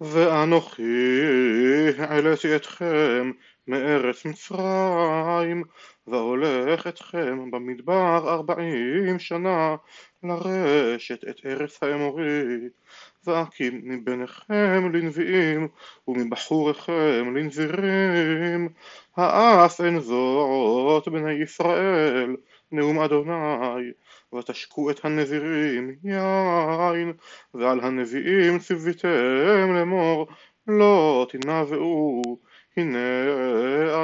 ואנוכי העליתי אתכם מארץ מצרים והולך אתכם במדבר ארבעים שנה לרשת את ארץ האמורי. ואקים מביניכם לנביאים ומבחוריכם לנזירים. האף אין זאת בני ישראל נאום אדוני ותשקו את הנזירים יין ועל הנביאים ציוויתם לאמור לא תנבאו הנה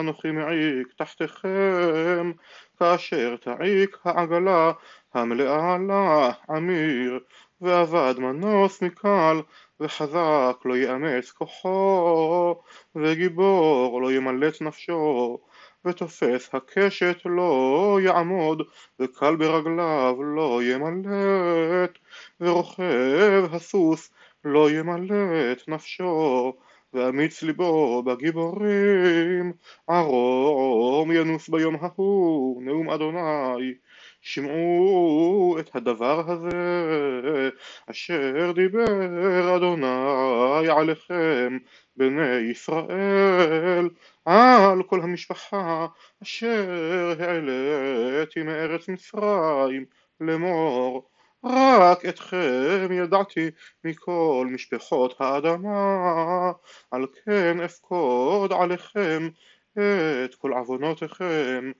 אנוכי מעיק תחתיכם כאשר תעיק העגלה המלאה לה עמיר ועבד מנוס מקל וחזק לא יאמץ כוחו וגיבור לא ימלט נפשו ותופס הקשת לא יעמוד וקל ברגליו לא ימלט ורוכב הסוס לא ימלט נפשו ואמיץ ליבו בגיבורים. ערום ינוס ביום ההוא נאום אדוני שמעו את הדבר הזה. אשר דיבר אדוני עליכם בני ישראל על כל המשפחה אשר העליתי מארץ מצרים לאמור רק אתכם ידעתי מכל משפחות האדמה, על כן אפקוד עליכם את כל עוונותיכם,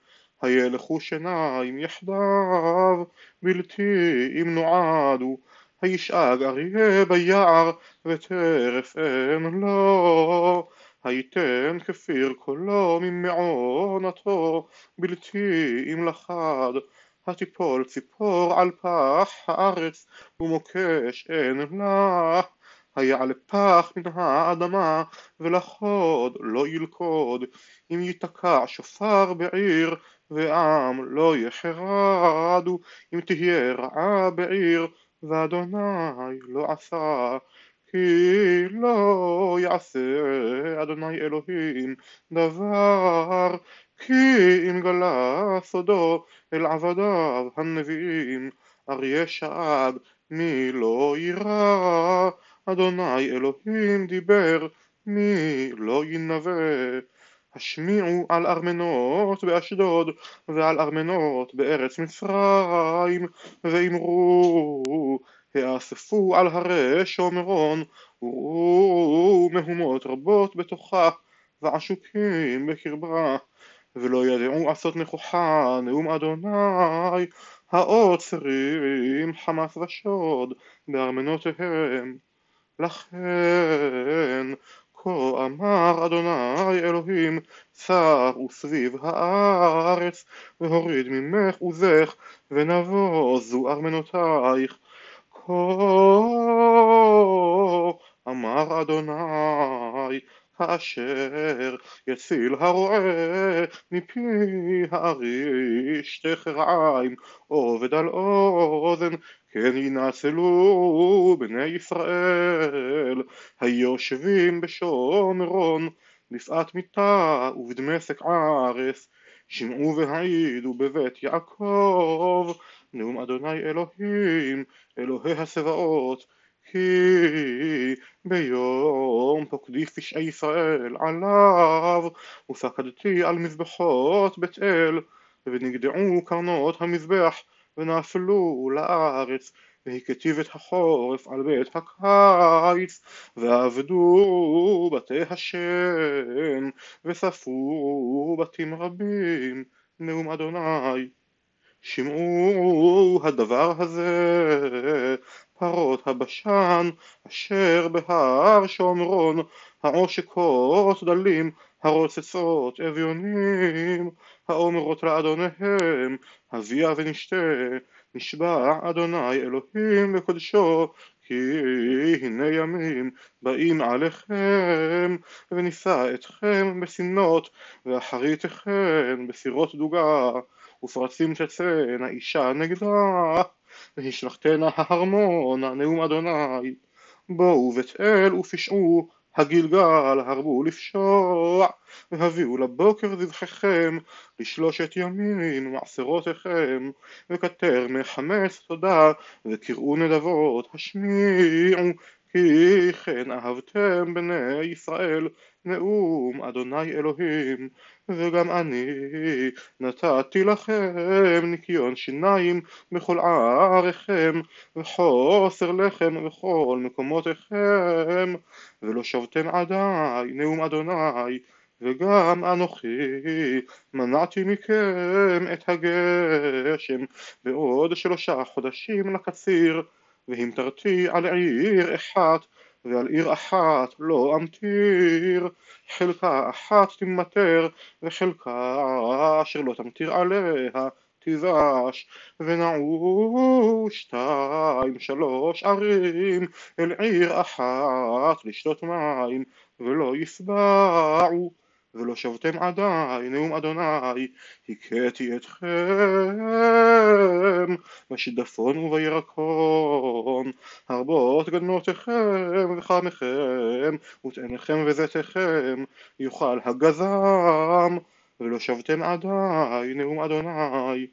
הילכו שיניים יחדיו, בלתי אם נועדו, הישאג אריה ביער, וטרף אין לו. הייתן כפיר קולו ממעונתו, בלתי אם לחד, התיפול ציפור על פח הארץ ומוקש אין לה היעלה פח מן האדמה ולחוד לא ילכוד. אם ייתקע שופר בעיר ועם לא יחרדו. אם תהיה רעה בעיר ואדוני לא עשה כי לא יעשה אדוני אלוהים דבר כי אם גלה סודו אל עבדיו הנביאים אריה שאג מי לא יירא. אדוני אלוהים דיבר מי לא ינבא. השמיעו על ארמנות באשדוד ועל ארמנות בארץ מצרים ואמרו האספו על הרי שומרון וראו מהומות רבות בתוכה ועשוקים בקרבה. ולא ידעו עשות נכוחה נאום אדוני העוצרים חמאס ושוד בארמנותיהם לכן כה אמר אדוני אלוהים שר וסביב הארץ והוריד ממך עוזך ונבוזו ארמנותייך כה אמר אדוני כאשר יציל הרועה מפי האריש תכרעיים עובד על אוזן כן ינצלו בני ישראל. היושבים בשומרון בפאת מיתה ובדמשק ערס שמעו והעידו בבית יעקב נאום אדוני אלוהים אלוהי הצבאות כי ביום פוקדי פשעי ישראל עליו ופקדתי על מזבחות בית אל ונגדעו קרנות המזבח ונפלו לארץ והכתיב את החורף על בית הקיץ ועבדו בתי השם וספרו בתים רבים. נאום אדוני שמעו הדבר הזה פרות הבשן אשר בהר שומרון העושקות דלים הרוצצות אביונים האומרות לאדוניהם הביאה ונשתה נשבע אדוני אלוהים לקודשו כי הנה ימים באים עליכם ונישא אתכם בסנות ואחריתכם בסירות דוגה ופרצים תצאנה אישה נגדה והשלכתנה הארמונה נאום אדוני. בואו בית אל ופשעו הגלגל הרבו לפשוע והביאו לבוקר זבחיכם לשלושת ימים מעשרותיכם וכתר מחמץ תודה וקראו נדבות השמיעו כי כן אהבתם בני ישראל נאום אדוני אלוהים וגם אני נתתי לכם ניקיון שיניים בכל עריכם וחוסר לחם בכל מקומותיכם ולא שבתם עדיי נאום אדוני וגם אנוכי מנעתי מכם את הגשם בעוד שלושה חודשים לקציר והמטרתי על עיר אחת ועל עיר אחת לא אמטיר חלקה אחת תמטר וחלקה אשר לא תמטיר עליה תיבש ונעו שתיים שלוש ערים אל עיר אחת לשתות מים ולא יסבעו ולא שבתם עדיין נאום אדוני הכיתי אתכם בשידפון ובירקון הרבות גדנותיכם וחמכם ותאניכם וזיתיכם יאכל הגזם ולא שבתם עדיין נאום אדוני.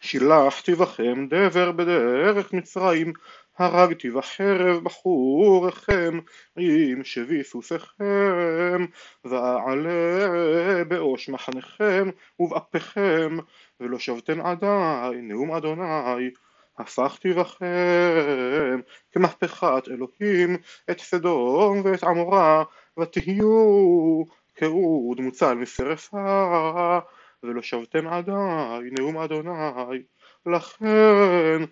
שילחתי בכם דבר בדרך מצרים הרגתי בחרב בחוריכם עם שבי סוסיכם ואעלה באוש מחניכם ובאפיכם ולא שבתם עדיין נאום אדוני הפכתי בכם כמהפכת אלוהים את סדום ואת עמורה ותהיו כאוד מוצל משרפה ולא שבתם עדיין נאום אדוני לכן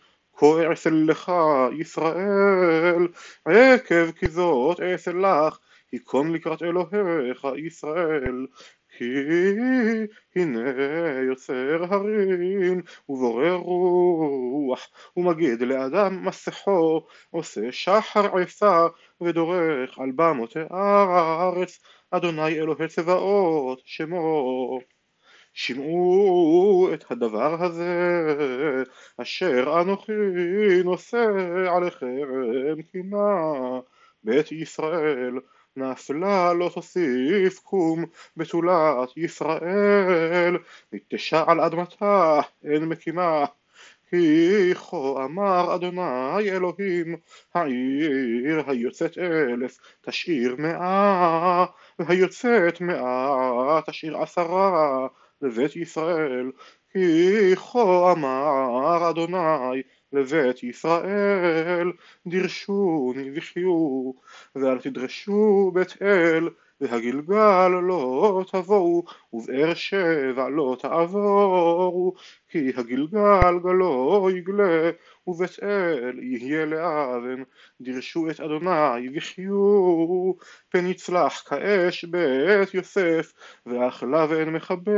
אעשה לך ישראל. עקב כי זאת אעשה לך היכון לקראת אלוהיך ישראל. כי הנה יוצר הרים ובורא רוח ומגיד לאדם מסכו עושה שחר עשה ודורך על במות הארץ אדוני אלוהי צבאות שמו שמעו את הדבר הזה אשר אנוכי נושא עליכם קימה. בית ישראל נפלה לא תוסיף קום בתולת ישראל. נתשה על אדמתה אין מקימה. כי כה אמר אדוני אלוהים העיר היוצאת אלף תשאיר מאה והיוצאת מאה תשאיר עשרה לבית ישראל כי כה אמר אדוני לבית ישראל דרשוני וחיו ואל תדרשו בית אל והגלגל לא תבואו ובאר שבע לא תעבורו כי הגלגל גלו יגלה ובית אל יהיה לאבן דירשו את אדוני וחיו פן יצלח כאש בית יוסף ואכלה ואין מכבה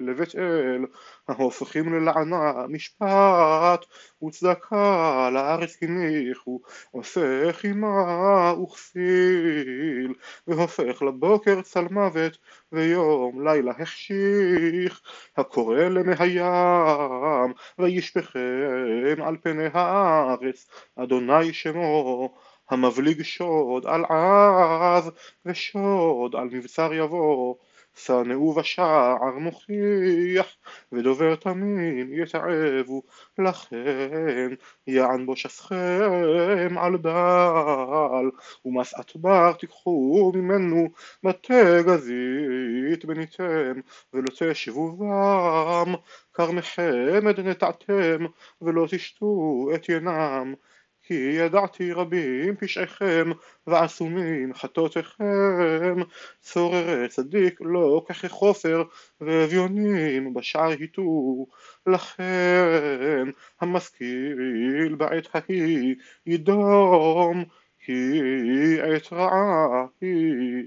לבית אל. ההופכים ללענה משפט וצדקה לארץ הניחו עושה חימה וכסיל. והופך לבוקר צל מוות ויום לילה החשיך הקורא למי הים וישפכם על פני הארץ אדוני שמו המבליג שוד על עז ושוד על מבצר יבוא שנאו בשער מוכיח ודובר תמים יתעבו לכן. יען בו שסכם על דל ומסעת בר תיקחו ממנו מטה גזית בניתם ולא תשבו בם כרמכם עד נטעתם ולא תשתו את ינם כי ידעתי רבים פשעיכם ועצומים חטאותיכם. צוררי צדיק לא ככחופר ואביונים בשער היטו לכן המשכיל בעת ההיא ידום כי עת רעה היא